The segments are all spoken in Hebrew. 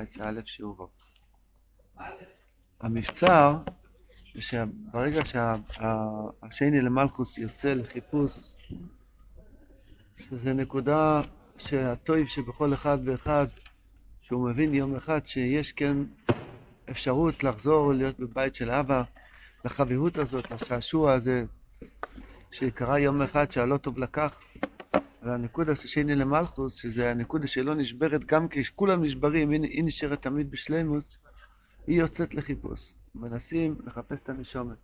ויצא אלף שיעורו. המבצר, שברגע שהשני למלכוס יוצא לחיפוש, שזה נקודה שהטויב שבכל אחד ואחד, שהוא מבין יום אחד שיש כן אפשרות לחזור להיות בבית של אבא, לחביבות הזאת, לשעשוע הזה, שקרה יום אחד שהלא טוב לקח, והנקודה ששני למלכוס, שזה הנקודה שלא נשברת גם כשכולם נשברים, היא נשארת תמיד בשלימוס, היא יוצאת לחיפוש. מנסים לחפש את הנשומת.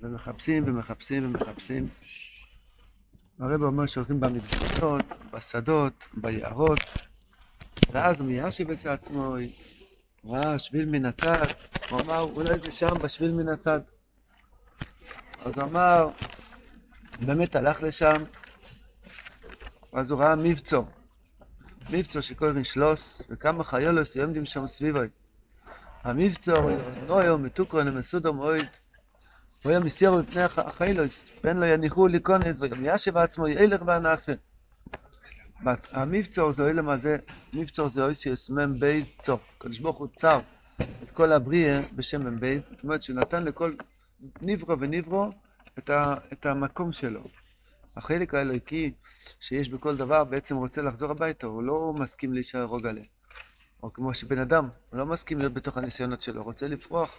ומחפשים ומחפשים ומחפשים. הרב אומר שהולכים במדשאות, בשדות, ביערות, ואז מיישב את עצמו, ראה שביל מן הצד, הוא אמר, אולי זה שם בשביל מן הצד. אז הוא אמר, באמת הלך לשם, ואז הוא ראה מבצור. מבצור שקוראים שלוס, וכמה חיילוס עומדים שם סביבו. המבצור, נויו, מתוקרון, מסודו מועד, הוא היה מסירו מפני החיילוס, פן לא יניחו לקונס, ויום ישב עצמו ילך והנעשה. המבצור זה אילם הזה, מבצור זה אויסיוס מ"ם בייז צור. הקדוש ברוך הוא צר את כל הבריאה בשם מ"ם בייז, זאת אומרת שהוא נתן לכל נברו ונברו את, ה, את המקום שלו. החלק האלוקי שיש בכל דבר בעצם רוצה לחזור הביתה, הוא לא מסכים להישאר רוגלה. או כמו שבן אדם, הוא לא מסכים להיות בתוך הניסיונות שלו, רוצה לפרוח,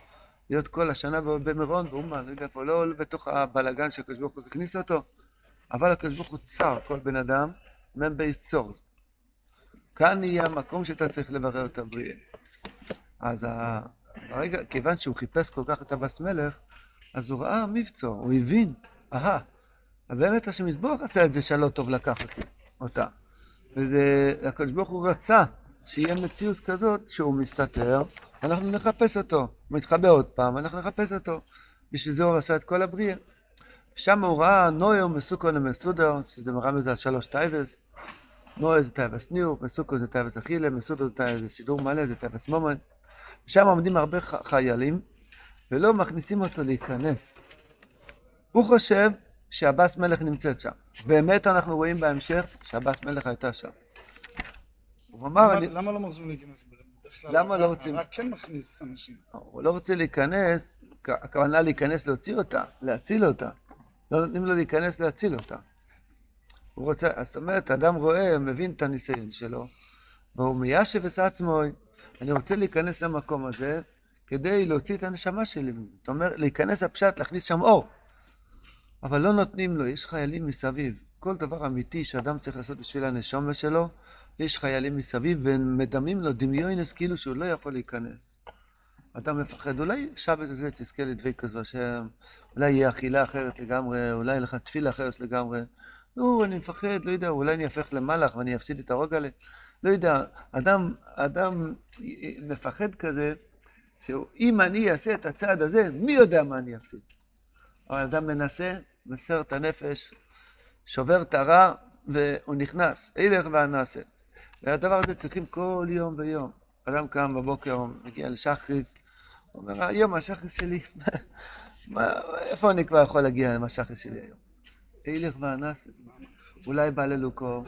להיות כל השנה במירון, באומן, לא יודע איפה, לא בתוך הבלגן שהקדוש ברוך הוא הכניס אותו, אבל הקדוש ברוך הוא צר כל בן אדם, מ"ם בייס צור. כאן יהיה המקום שאתה צריך לברר את הבריאה. אז הרגע, כיוון שהוא חיפש כל כך את הבס מלך, אז הוא ראה מבצור, הוא הבין, אהה, באמת השם יזבורך עשה את זה שלא טוב לקחת אותה. והקדוש ברוך הוא רצה שיהיה מציאות כזאת שהוא מסתתר, אנחנו נחפש אותו. הוא מתחבא עוד פעם, אנחנו נחפש אותו. בשביל זה הוא עשה את כל הבריאה. שם הוא ראה נויו מסוכו למסודר, שזה מרמז על שלוש טייבס. נויו זה טייבס ניור, מסוכו זה טייבס אכילה, מסודר זה טייבס סידור מלא, זה טייבס מומן. שם עומדים הרבה חיילים, ולא מכניסים אותו להיכנס. הוא חושב שהבס מלך נמצאת שם. באמת אנחנו רואים בהמשך שהבס מלך הייתה שם. הוא אמר... למה, אני... למה לא מרשים להיכנס? למה לא רוצים... רק כן מכניס אנשים. הוא לא רוצה להיכנס, הכוונה להיכנס להוציא אותה, להציל אותה. לא נותנים לו להיכנס להציל אותה. הוא רוצה, זאת אומרת, אדם רואה, מבין את הניסיון שלו, והוא מיישב את עצמו, אני רוצה להיכנס למקום הזה כדי להוציא את הנשמה שלי. זאת אומרת, להיכנס הפשט, להכניס שם אור. אבל לא נותנים לו, יש חיילים מסביב. כל דבר אמיתי שאדם צריך לעשות בשביל הנשמה שלו, יש חיילים מסביב ומדמים לו דמיונס כאילו שהוא לא יכול להיכנס. אדם מפחד, אולי שבת הזה תזכה לדבקות בהשם, אולי יהיה אכילה אחרת לגמרי, אולי יהיה לך תפילה אחרת לגמרי. נו, אני מפחד, לא יודע, אולי אני אפך למלאך ואני אפסיד את הרוגלה. לא יודע, אדם, אדם מפחד כזה, שאם אני אעשה את הצעד הזה, מי יודע מה אני אפסיד. אבל אדם מנסה, מסר את הנפש, שובר את הרע, והוא נכנס, אילך ואנעשה. והדבר הזה צריכים כל יום ויום. אדם קם בבוקר, מגיע לשחריס, הוא אומר, היום השחריס שלי, מה, איפה אני כבר יכול להגיע עם השחריס שלי היום? אילך ואנס, אולי בללוקו,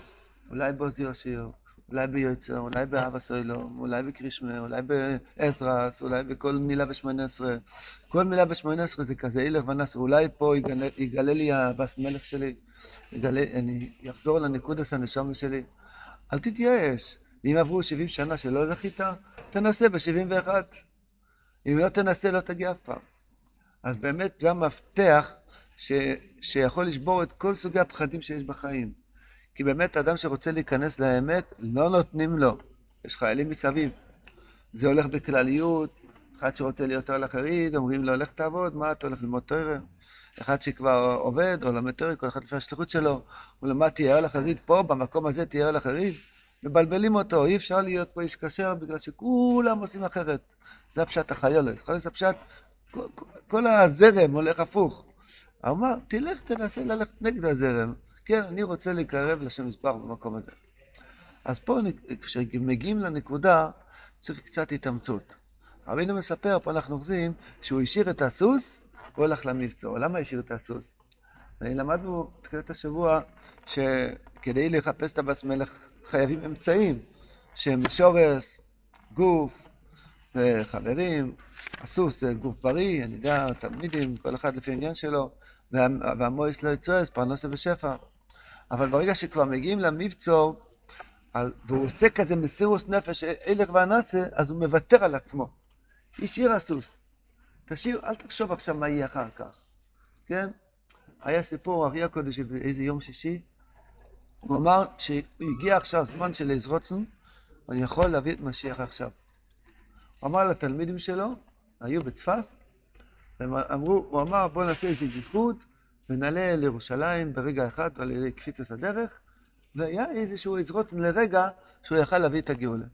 אולי בעוז יושיר, אולי ביוצר, אולי באבא סוילום, אולי בקרישמה, אולי בעזרס, אולי בכל מילה בשמונה עשרה. כל מילה בשמונה עשרה זה כזה אילך ואנס, אולי פה יגלה, יגלה לי הבס מלך שלי, יגלה, אני אחזור לנקודס הנשום שלי. אל תתייאש. אם עברו 70 שנה שלא זכית, תנסה ב-71. אם לא תנסה, לא תגיע אף פעם. אז באמת זה המפתח ש... שיכול לשבור את כל סוגי הפחדים שיש בחיים. כי באמת אדם שרוצה להיכנס לאמת, לא נותנים לו. יש חיילים מסביב. זה הולך בכלליות, אחד שרוצה להיות הולך הריד, אומרים לו, לך תעבוד, מה אתה הולך ללמוד תואר? אחד שכבר עובד או לומד תואר, כל אחד לפי השליחות שלו, הוא למד תהיה הולך הריד פה, במקום הזה תהיה הולך הריד. מבלבלים אותו, אי אפשר להיות פה איש כשר בגלל שכולם עושים אחרת. זה הפשט החיילת. יכול להיות הפשט, כל, כל הזרם הולך הפוך. הוא אמר, תלך, תנסה ללכת נגד הזרם. כן, אני רוצה להיקרב לשם מספר במקום הזה. אז פה, כשמגיעים לנקודה, צריך קצת התאמצות. רבינו מספר, פה אנחנו אוחזים, שהוא השאיר את הסוס, הוא הלך למבצור. למה השאיר את הסוס? למדנו בתחילת השבוע, שכדי לחפש את הבס מלך חייבים אמצעים, שהם שורש, גוף, וחברים, הסוס זה גוף בריא, אני יודע, תלמידים, כל אחד לפי העניין שלו, וה- והמויס לא יצועס, פרנסה ושפע. אבל ברגע שכבר מגיעים למבצור, והוא עושה כזה מסירוס נפש, הלך ואנסה, אז הוא מוותר על עצמו. השאיר הסוס. תשאיר, אל תחשוב עכשיו מה יהיה אחר כך, כן? היה סיפור, אריה הקודש, באיזה יום שישי, הוא אמר שהגיע עכשיו זמן של עזרוצן, אני יכול להביא את משיח עכשיו. הוא אמר לתלמידים שלו, היו בצפת, והם אמרו, הוא אמר בואו נעשה איזה גיחוד ונעלה לירושלים ברגע אחד על ידי קפיצת הדרך, והיה איזשהו עזרוצן לרגע שהוא יכל להביא את הגאולה.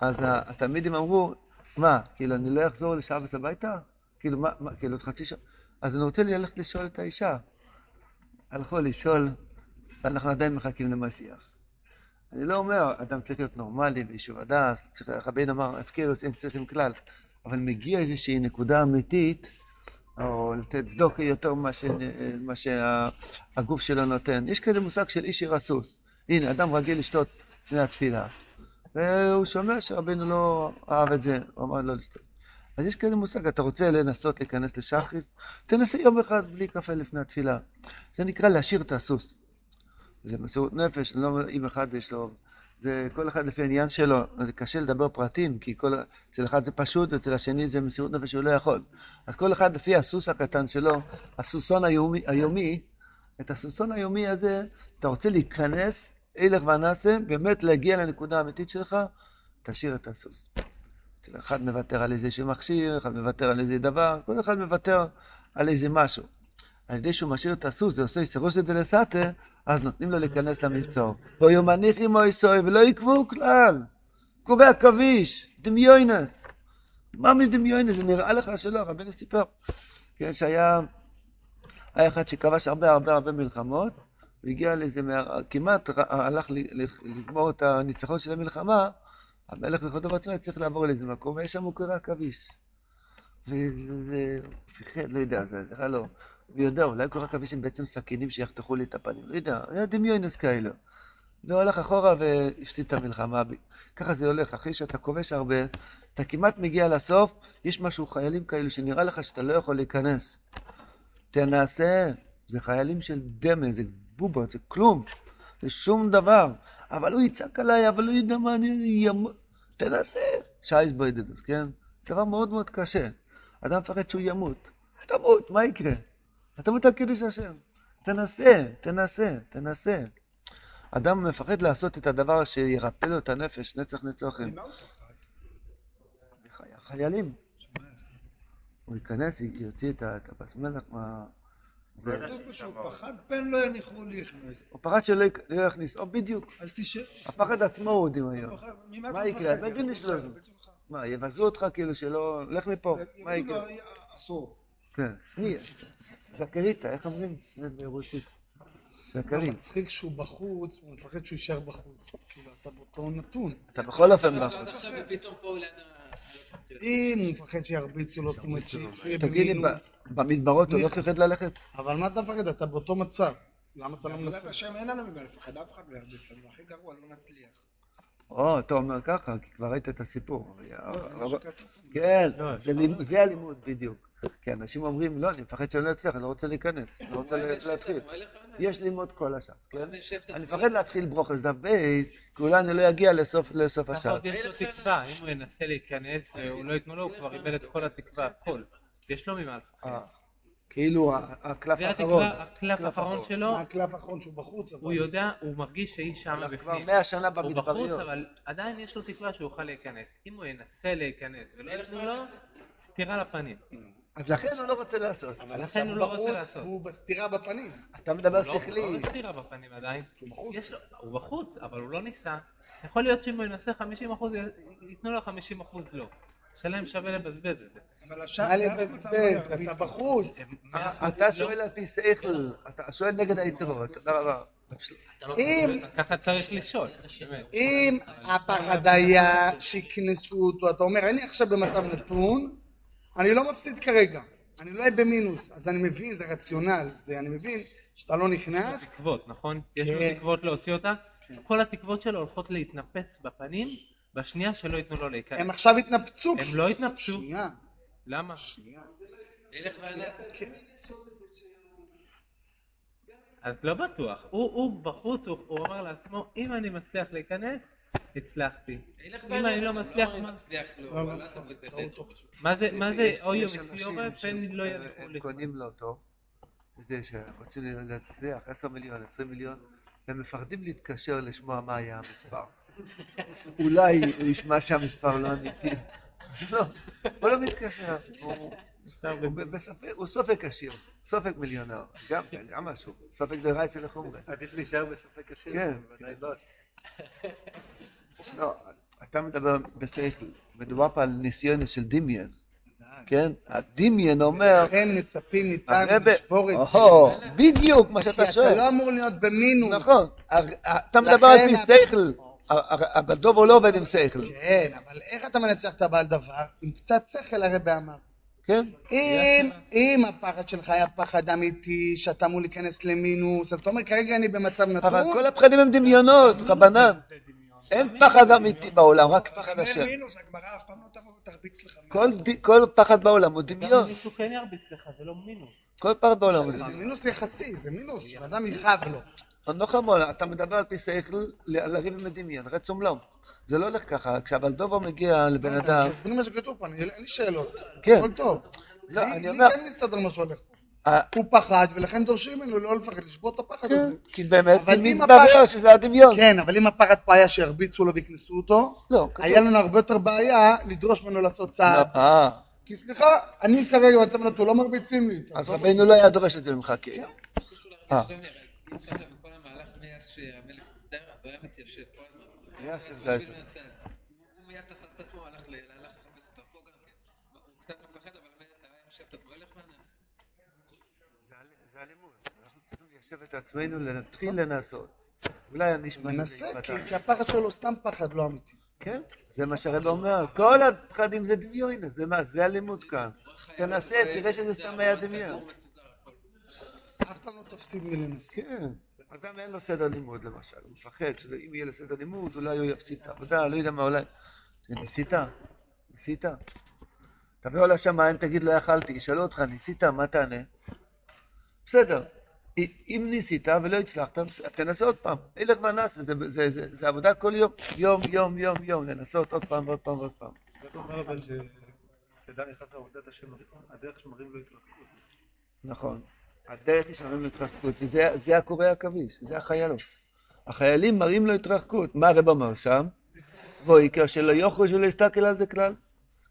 אז התלמידים אמרו, מה, כאילו אני לא אחזור לשבת הביתה? כאילו מה, מה, כאילו עוד חצי שעה? אז אני רוצה ללכת לשאול את האישה. הלכו לשאול, ואנחנו עדיין מחכים למשיח. אני לא אומר, אדם צריך להיות נורמלי ביישוב הדס, רבינו אמר, הפקרות אין צריכים כלל, אבל מגיע איזושהי נקודה אמיתית, או לתת צדוקה יותר ממה שהגוף שלו נותן. יש כזה מושג של איש ירסוס. הנה, אדם רגיל לשתות לפני התפילה, והוא שומע שרבינו לא אהב את זה, הוא אמר לא לשתות. אז יש כזה מושג, אתה רוצה לנסות להיכנס לשחריס, תנסה יום אחד בלי קפה לפני התפילה. זה נקרא להשאיר את הסוס. זה מסירות נפש, לא אם אחד יש לו, זה כל אחד לפי העניין שלו, זה קשה לדבר פרטים, כי כל, אצל אחד זה פשוט, ואצל השני זה מסירות נפש שהוא לא יכול. אז כל אחד לפי הסוס הקטן שלו, הסוסון היומי, היומי, את הסוסון היומי הזה, אתה רוצה להיכנס, הילך ונעשה, באמת להגיע לנקודה האמיתית שלך, תשאיר את הסוס. אחד מוותר על איזשהו מכשיר, אחד מוותר על איזה דבר, כל אחד מוותר על איזה משהו. על ידי שהוא משאיר את הסוס, זה עושה סירוסא דלסתא, אז נותנים לו להיכנס למבצור. לא יומניכי מויסוי ולא יקבעו כלל. קובע עכביש, דמיונס. מה מדמיונס? זה נראה לך שלא, רבינו סיפר. כן, שהיה היה אחד שכבש הרבה הרבה הרבה מלחמות, והגיע לאיזה, כמעט הלך לגמור את הניצחון של המלחמה, המלך בכבודו בעצמו צריך לעבור לאיזה מקום, ויש שם הוא קורא עכביש. וזה, פיחד, לא יודע, זה נראה לו, מי יודע, אולי קורא עכביש הם בעצם סכינים שיחתכו לי את הפנים, לא יודע, היה דמיונס כאלו. והוא הלך אחורה והפסיד את המלחמה. ככה זה הולך, אחרי שאתה כובש הרבה, אתה כמעט מגיע לסוף, יש משהו, חיילים כאלו שנראה לך שאתה לא יכול להיכנס. תנסה, זה חיילים של דמה, זה בובות, זה כלום, זה שום דבר. אבל הוא יצעק עליי, אבל הוא ידע מה אני ימות. תנסה. שייס בוידדוס, כן? דבר מאוד מאוד קשה. אדם מפחד שהוא ימות. תמות, מה יקרה? אתה תמות על קידוש השם. תנסה, תנסה, תנסה. אדם מפחד לעשות את הדבר שירפא לו את הנפש, נצח נצוחים. חיילים. הוא ייכנס, יוציא את הפס מלח מה... זה... כתוב שהוא פחד פן לא יניחו להכנס. הוא פחד שלא לא יכניס, או בדיוק. אז תשב. הפחד עצמו הוא דמיון. מה יקרה? מפחד? בדין יש לו יחזור זה. בצורך. מה, יבזו אותך כאילו שלא... לך מפה, מה יקרה? אסור. כן. מי? זכריתה, איך אומרים? ברוסית. זכרית. מצחיק שהוא בחוץ, הוא מפחד שהוא יישאר בחוץ. כאילו, אתה באותו נתון. אתה בכל אופן עד בחוץ. עכשיו ופתאום פה הוא ליד ה... אם הוא מפחד שירביצו לו, זאת אומרת שהוא יהיה תגיד לי, במינוס. במדברות הוא לא. פחד ללכת? אבל מה אתה מפחד? אתה באותו מצב. למה אתה לא בעזרת מנסה? השם אין לנו ממה לפחד, אף אחד לא ירביץ לנו, הכי גרוע, לא נצליח. או, אתה אומר ככה, כי כבר ראית את הסיפור. לא. כן, לא, זה לימ- זה הלימוד בדיוק. כי אנשים אומרים, לא, אני מפחד שאני לא אצליח, אני לא רוצה להיכנס, אני לא רוצה הוא להתחיל. הוא. יש ללמוד כל השעה, הוא כן? אני. מפחד להתחיל ברוכס דף בייס, כי אולי אני לא אגיע לסוף לסוף ככה השעה. עוד יש לו תקווה, אם הוא ינסה להיכנס והוא לא ייתנו לו, הוא כבר איבד את כל התקווה, הכל. יש לו ממה. אה, כאילו הקלף זה האחרון. התקווה, הקלף האחרון שלו, מה הקלף האחרון שהוא בחוץ? אבל- הוא יודע, הוא מרגיש שהיא שם אבל כבר בפנים. מאה שנה הוא בחוץ, במדבריות. אבל עדיין יש לו תקווה שהוא יוכל להיכנס. אם הוא ינסה להיכנס ולא ייתנו לו, סטירה לפנים. אז לכן הוא לא רוצה לעשות. אבל לכן הוא לא רוצה לעשות. הוא בסתירה בפנים. אתה מדבר לא- שכלי. הוא לא סטירה בפנים עדיין. הוא בחוץ. יש לו, הוא בחוץ, אבל הוא לא ניסה. יכול להיות שאם הוא ינסה 50% ייתנו לו 50% לא. שלם שווה לבזבז את זה. אבל הש"ס לא לבזבז? ירביץ אתה. בחוץ. אתה שואל על פי שכל, אתה שואל נגד היצרות. תודה רבה. אם ככה צריך לשאול. אם הפחד היה שיקנסו אותו, אתה אומר, אני עכשיו במצב נתון, אני לא מפסיד כרגע, אני לא אהיה במינוס, אז אני מבין, זה רציונל, זה אני מבין שאתה לא נכנס, תקוות, נכון? יש לו כן. תקוות להוציא אותה. כל התקוות שלו הולכות להתנפץ בפנים, בשנייה שלא ייתנו לו להיכנס. הם עכשיו התנפצו. הם לא התנפצו. שנייה, למה? שנייה. כן. אז לא בטוח. הוא, הוא בחוץ, הוא, הוא אמר לעצמו, אם אני מצליח להיכנס, הצלחתי. אם. אני לא מצליח, מה- לא, לא, זה, מה זה יש- אוי יש ומסיורת, אנשים פן לא ידעו הם. קונים לו אותו, זה שרוצים להצליח 10 מיליון, 20 מיליון, והם מפחדים להתקשר לשמוע מה היה המספר. אולי הוא ישמע שהמספר לא אמיתי. לא, הוא לא מתקשר, הוא- סופק עשיר, סופק מיליונר, גם גם משהו, סופק דרייסה לחומרי. עדיף להישאר בספק השיר, כן. בוודאי לא. לא, אתה מדבר בשכל, מדובר פה על ניסיון של דמיין, כן? הדמיין אומר, לכן מצפים מאיתנו לשבור את זה. בדיוק מה כי שאתה אתה שואל. לא אמור להיות במינוס. נכון, אתה מדבר על פי שכל, אבל דוב הוא לא עובד עם שכל, כן, אבל איך אתה מנצח את הבעל דבר? עם קצת שכל הרבי אמר. כן? אם, אם הפחד שלך היה פחד אמיתי, שאתה אמור להיכנס למינוס, אז אתה אומר כרגע אני במצב נתון, אבל כל הפחדים הם דמיונות, רבנן. אין פחד אמיתי בעולם, רק פחד אין השם. מינוס, הגמרא אף פעם לא לך. כל פחד בעולם הוא גם דמיון, מישהו כן ירביץ לך, זה לא מינוס. כל פחד בעולם הוא זה דמיון. מינוס יחסי, זה מינוס, שאדם יכאב לו. לא חמור, אתה מדבר על פי שכל, ל- לריב עם הדמיון, רצום לא. זה לא הולך ככה, כשהבלדובו מגיע לבן אדם, תסביר מה שכתוב פה, אני- אין לי שאלות. כן. הכל טוב. לא, לי- אני לי אומר, כן מסתדר מה שהולך. אה, הוא פחד, ולכן דורשים ממנו לא לפחד, לשבור את הפחד הזה. כן, כי באמת אבל אם מתברר הפחד- שזה הדמיון. כן, אבל אם הפחד פה היה שירביצו לו ויקנסו אותו, לא. היה לנו הרבה יותר בעיה לדרוש ממנו לעשות צעד. לא, אה, כי סליחה, אני כרגע במצב נתון, לא מרביצים לי. אז רבינו לא היה דורש את זה ממך, כן. קשור אה. אז הוא מיד תפס את עצמו, הלך לחפש אותו פה גם כן. קצת מפחד, אבל היה יושב. זה הלימוד, אנחנו צריכים ליישב את עצמנו, להתחיל לנסות. אולי שזה מנסה. כי הפחד שלו סתם פחד לא אמיתי. כן, זה מה שהרב אומר, כל הפחדים זה דמיון, זה מה, זה הלימוד כאן. תנסה, תראה שזה סתם היה דמיון. אף פעם לא תפסיד מלנסות. כן, אדם אין לו סדר לימוד למשל, הוא מפחד שאם יהיה לו סדר לימוד אולי הוא יפסיד את העבודה, לא יודע מה, אולי... ניסית? ניסית? תבוא לשמיים, תגיד לא יכלתי, ישאלו אותך, ניסית? מה תענה? בסדר, אם ניסית ולא הצלחת, תנסה עוד פעם, ילך ונעשה, זה, זה, זה, זה עבודה כל יום, יום, יום, יום, יום, לנסות עוד פעם ועוד פעם ועוד פעם. זה. נכון. הדרך היא שמראים לו התרחקות, וזה זה הקורא עכביש, זה החיילות. החיילים מראים לו התרחקות. מה הרב אמר שם? ואיקר שלא יוכלו שלא יסתכל על זה כלל.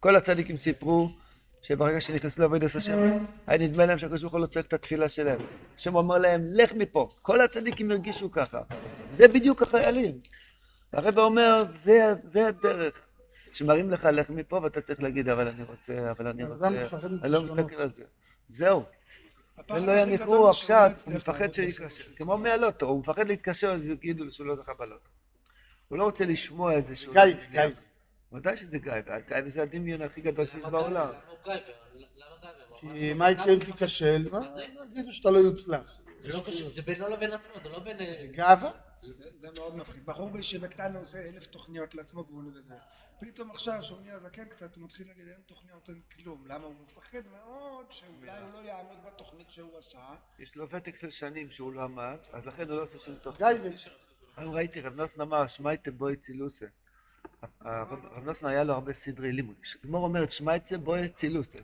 כל הצדיקים סיפרו שברגע שנכנסו לעבודת השם, היה נדמה להם שהקדוש ברוך הוא לא צריך את התפילה שלהם. השם אומר להם, לך מפה. כל הצדיקים הרגישו ככה. זה בדיוק החיילים. הרב אומר, זה, זה הדרך. שמראים לך לך מפה ואתה צריך להגיד, אבל אני רוצה, אבל אני רוצה, אני לא. מסתכל על זה. זהו. ולא הכי יניחו עכשיו, הוא לא מפחד לעבוד שיקשר. כמו מהלוטו, הוא מפחד להתקשר, אז יגידו שהוא לא זכה בלוטו. הוא לא רוצה לשמוע את זה שהוא גיא, לא. גיא. ודאי שזה גיא, גיא זה הדמיון הכי גדול שיש בעולם. כי מה יקרה אם תיכשל? מה? יגידו שאתה לא יוצלח. זה לא קשור, זה בינו לבין עצמו, זה לא בין... זה גאווה? זה- מאוד מפחיד. בחור שבקטנה עושה אלף תוכניות לעצמו והוא לא יודע. פתאום עכשיו שהוא נהיה זקן קצת הוא מתחיל להגיד אין תוכניות אין כלום. למה הוא מפחד מאוד שאולי הוא לא יעמוד בתוכנית שהוא עשה. יש לו ותק של שנים שהוא לא עמד, אז לכן הוא לא עושה שום תוכנית. היום ראיתי, רב נוסן אמר, שמייטה בואי צילוסה. הרב רב נוסן היה לו הרבה סדרי לימוד. גמור אומרת, שמייטה בואי צילוסה.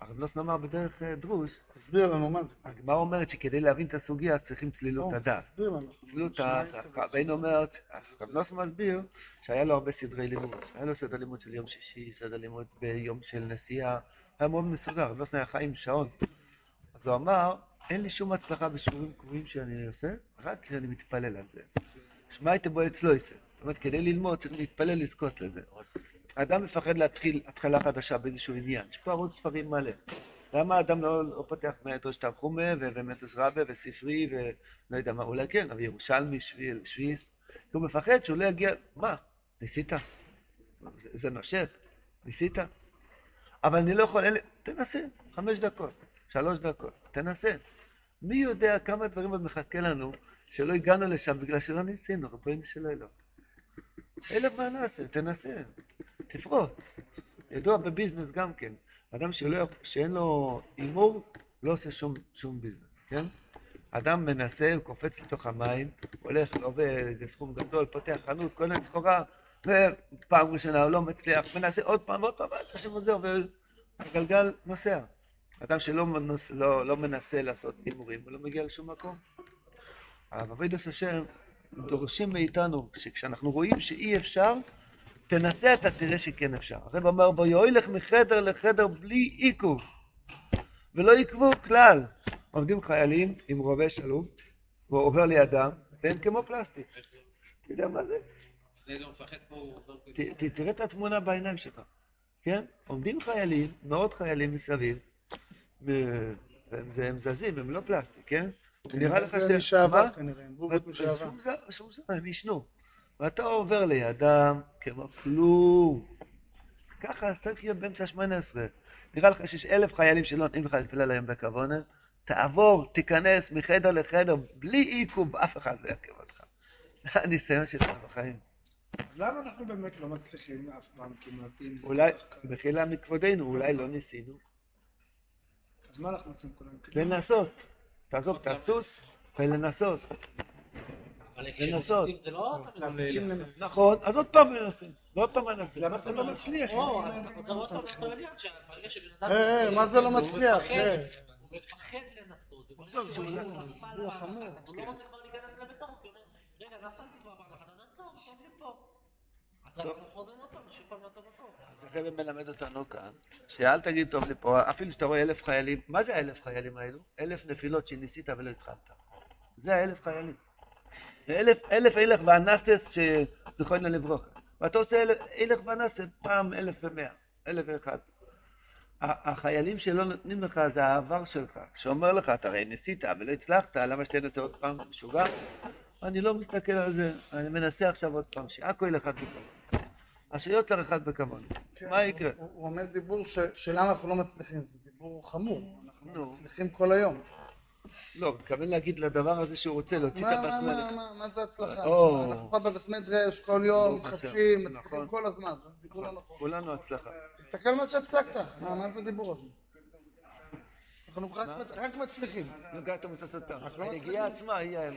הרב נוסן אמר בדרך אה, דרוש, תסביר לנו מה זה. הגמרא אומרת שכדי להבין את הסוגיה צריכים צלילות לא, הדעת. תסביר לנו. צלילות שמע הדעת. עשר רבינו אומר, אז רב נוסן מסביר שהיה לו הרבה סדרי לימוד. היה לו סדר לימוד של יום שישי, סדר לימוד ביום של נסיעה. היה מאוד מסודר, רב נוסן היה חי עם שעון. אז הוא אמר, אין לי שום הצלחה בשיעורים קבועים שאני עושה, רק כשאני מתפלל על זה. שמע בו אצלו יעשה. זאת אומרת, כדי ללמוד צריך להתפלל לזכות לזה. האדם מפחד להתחיל התחלה חדשה באיזשהו עניין. יש פה ערוץ ספרים מלא. למה האדם לא, לא פותח מטרוש תנחומה ו- ומטרוש רבה וספרי ולא יודע מה, אולי כן, אבל ירושלמי, שביל. כי הוא מפחד שהוא לא יגיע, מה, ניסית? זה, זה נושך, ניסית? אבל אני לא יכול, לי, תנסה, חמש דקות, שלוש דקות, תנסה. מי יודע כמה דברים עוד מחכה לנו שלא הגענו לשם בגלל שלא ניסינו, רבנו של אלוהים. אלף מה נעשה? תנסה, תפרוץ. ידוע בביזנס גם כן, אדם שלא, שאין לו הימור, לא עושה שום, שום ביזנס, כן? אדם מנסה, הוא קופץ לתוך המים, הולך, לא באיזה סכום גדול, פותח חנות, קונה סחורה, ופעם ראשונה הוא לא מצליח, מנסה עוד פעם ועוד פעם, עד שהשם עוזר, והגלגל נוסע. אדם שלא מנוס, לא, לא מנסה לעשות הימורים, הוא לא מגיע לשום מקום. הרב אבידוס השם דורשים מאיתנו שכשאנחנו רואים שאי אפשר, תנסה אתה תראה שכן אפשר. הרב אומר בו, ילך מחדר לחדר בלי עיכוב, ולא עיכבו כלל. עומדים חיילים עם רובה שלום, והוא עובר לידם, והם כמו פלסטיק. אתה יודע מה זה? תראה את התמונה בעיניים שלך, כן? עומדים חיילים, מאות חיילים מסביב, והם זזים, הם לא פלסטיק, כן? נראה לך בובות לשעבר. שום זר, הם ישנו. ואתה עובר לידם כמו כלום. ככה, צריך להיות באמצע שמונה עשרה. נראה לך שיש אלף חיילים שלא נותנים לך להתפלל היום בכוונה, תעבור, תיכנס מחדר לחדר, בלי עיכוב, אף אחד לא יעכב אותך. זה הניסיון שלך בחיים. למה אנחנו באמת לא מצליחים אף פעם כמעט אולי? בחילה מכבודנו, אולי לא ניסינו. אז מה אנחנו עושים כולם? כאילו, לנסות. תעזוב את הסוס ולנסות. לנסות. לא. נכון, אז עוד פעם מנסה. ועוד פעם מנסה. למה אתה לא מצליח? אדם... אה, אה, מה זה לא הוא מצליח? מפחד, אה. הוא מפחד לנסות. וברגע זה שהוא דיבור- נפל דיבור פעם חמור. אחת, אז הוא לא רוצה כבר להיכנס לביתו, הוא אומר, רגע, נפלתי כבר פעם אחת, אז עצור, עכשיו לי פה. אז הרב מלמד אותנו כאן, שאל תגיד טוב לי פה, אפילו שאתה רואה אלף חיילים, מה זה האלף חיילים האלו? אלף נפילות שניסית ולא התחלת. זה האלף חיילים. אלף, אלף אילך ואנסס שזכרנו לברוך. ואתה עושה אילך ואנסס פעם אלף ומאה, אלף ואחד. החיילים שלא נותנים לך זה העבר שלך, שאומר לך, אתה הרי ניסית ולא הצלחת, למה שתנסה עוד פעם משוגע? אני לא מסתכל על זה, אני מנסה עכשיו עוד פעם, שעכו ילך אחד בכמון. אשר יוצר אחד בכמון. כן, מה יקרה? הוא אומר דיבור שלמה אנחנו לא מצליחים, זה דיבור חמור. אנחנו נו. מצליחים כל היום. לא, הוא מתכוון להגיד לדבר הזה שהוא רוצה להוציא את מה- מה- הבסמלך. מה- מה- מה זה הצלחה? או. אנחנו פה בבסמדרש כל יום. מתחדשים, נכון. מצליחים כל הזמן, זה דיבור לא נכון. כולנו הצלחה. תסתכל מה שהצלחת, מה זה הדיבור הזה? אנחנו רק מצליחים. נוגעת המססותה. רק לא היגיעה עצמה היא ה-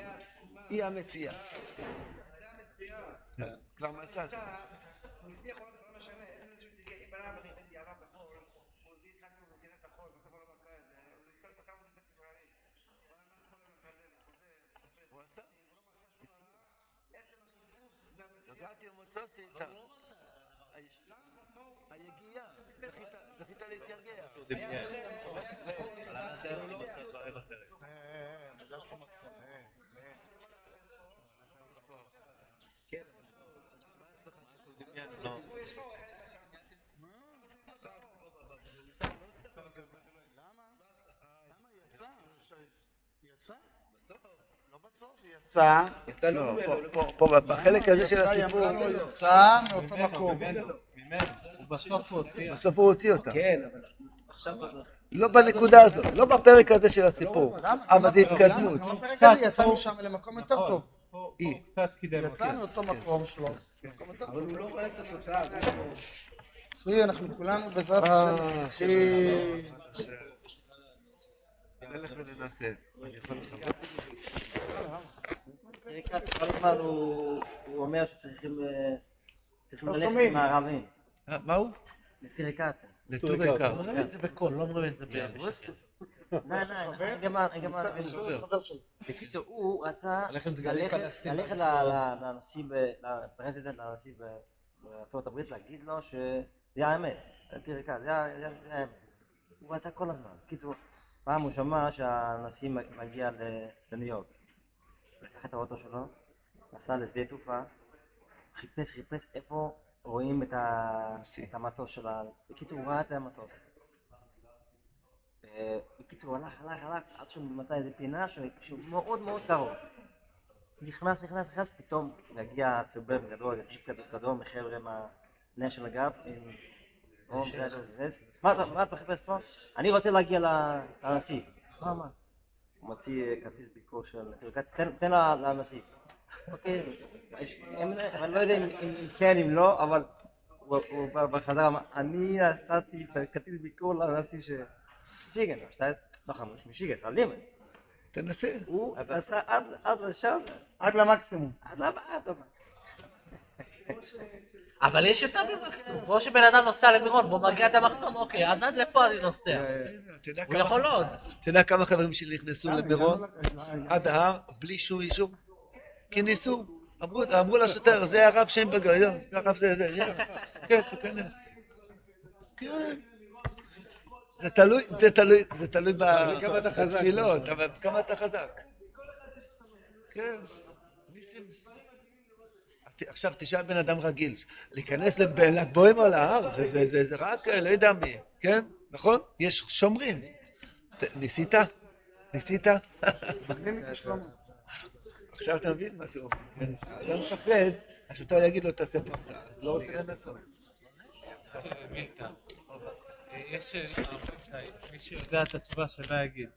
היא המציאה. כבר מצאת. הוא עשה. נוגעתי ומוצאתי איתה. היגיעה, זכית- זכית להתייגע. יצא, יצא לא, לו ממנו, פה- בחלק הזה של יצא, הסיפור, יצא מאותו מקום. בסוף הוא הוציא. אותה. כן. לא בנקודה הזאת, לא בפרק הזה של הסיפור, אבל זה התקדמות. גם בפרק הזה יצאנו שם למקום יותר טוב. פה קצת קידם אותי. יצא מאותו מקום שלו. מקום יותר אבל טוב. הוא לא רואה את התוצאה. אחי, אנחנו כולנו בעזרת אה, השם. נלך וננסה. תראי, כל הזמן הוא אומר שצריכים אה, לא ללכת. עם הערבים. מה הוא? לפי ריקת. לטורי קר. אומרים את זה בקול, לא אומרים את זה בשקט. בקיצור, הוא רצה ללכת לנשיא, לפרזידנט, לנשיא בארצות הברית, להגיד לו שזה האמת. תראה כאן, זה האמת. הוא רצה כל הזמן. בקיצור, פעם הוא שמע שהנשיא מגיע ל- לניו יורק. לקח את האוטו שלו, נסע לשדה תעופה, חיפש, חיפש איפה רואים את ה-. את המטוס של ה... בקיצור, הוא ראה את המטוס. אה, בקיצור, הוא הלך, הלך, הלך, עד שהוא מצא איזה פינה שהוא מאוד מאוד קרוב. נכנס, נכנס, נכנס, פתאום מגיע סובב גדול, ג'יפ. רום, זה, זה, זה. מה אתה- מחפש פה? אני רוצה להגיע לנשיא. מה, מה? הוא מוציא אה, כרטיס ביקור של... תן- לנשיא. אוקיי, אני לא יודע אם כן, אם לא, אבל בחזרה אמר, אני נתתי את הכרטיס ביקור לנשיא ש... שיגן, לא חמוש, משיגן, סלימן. תנסה. הוא עשה עד עד לשם, עד למקסימום. עד למ- עד למקסימום. אבל יש יותר ממקסימום. כמו שבן אדם נוסע למירון והוא מגיע עד המחסום, אוקיי, אז עד לפה אני נוסע. יודע הוא יכול עוד. אתה יודע כמה חברים שלי נכנסו אה, למירון עד ההר בלי שום אישור? כי ניסו. אמרו אמרו לשוטר, זה הרב שם בגריון, זה הרב זה, זה. כן, תיכנס. כן. זה תלוי, זה תלוי, זה תלוי ב- תלוי כמה אתה חזק. בתפילות, אבל כמה אתה חזק. כן, ניסים. עכשיו תשאל בן אדם רגיל, להיכנס לל"ג בוהמה להר, זה- זה- זה זה רק לא יודע מי, כן? נכון? יש שומרים. ניסית? ניסית? עכשיו אתה מבין מה שהוא אומר. אדם מפחד, השוטר יגיד לו תעשה פרסה, אז לא רוצה לנסות. מילתא. יש שאלה, רבותיי, מי שיודע את התשובה שלא יגיד.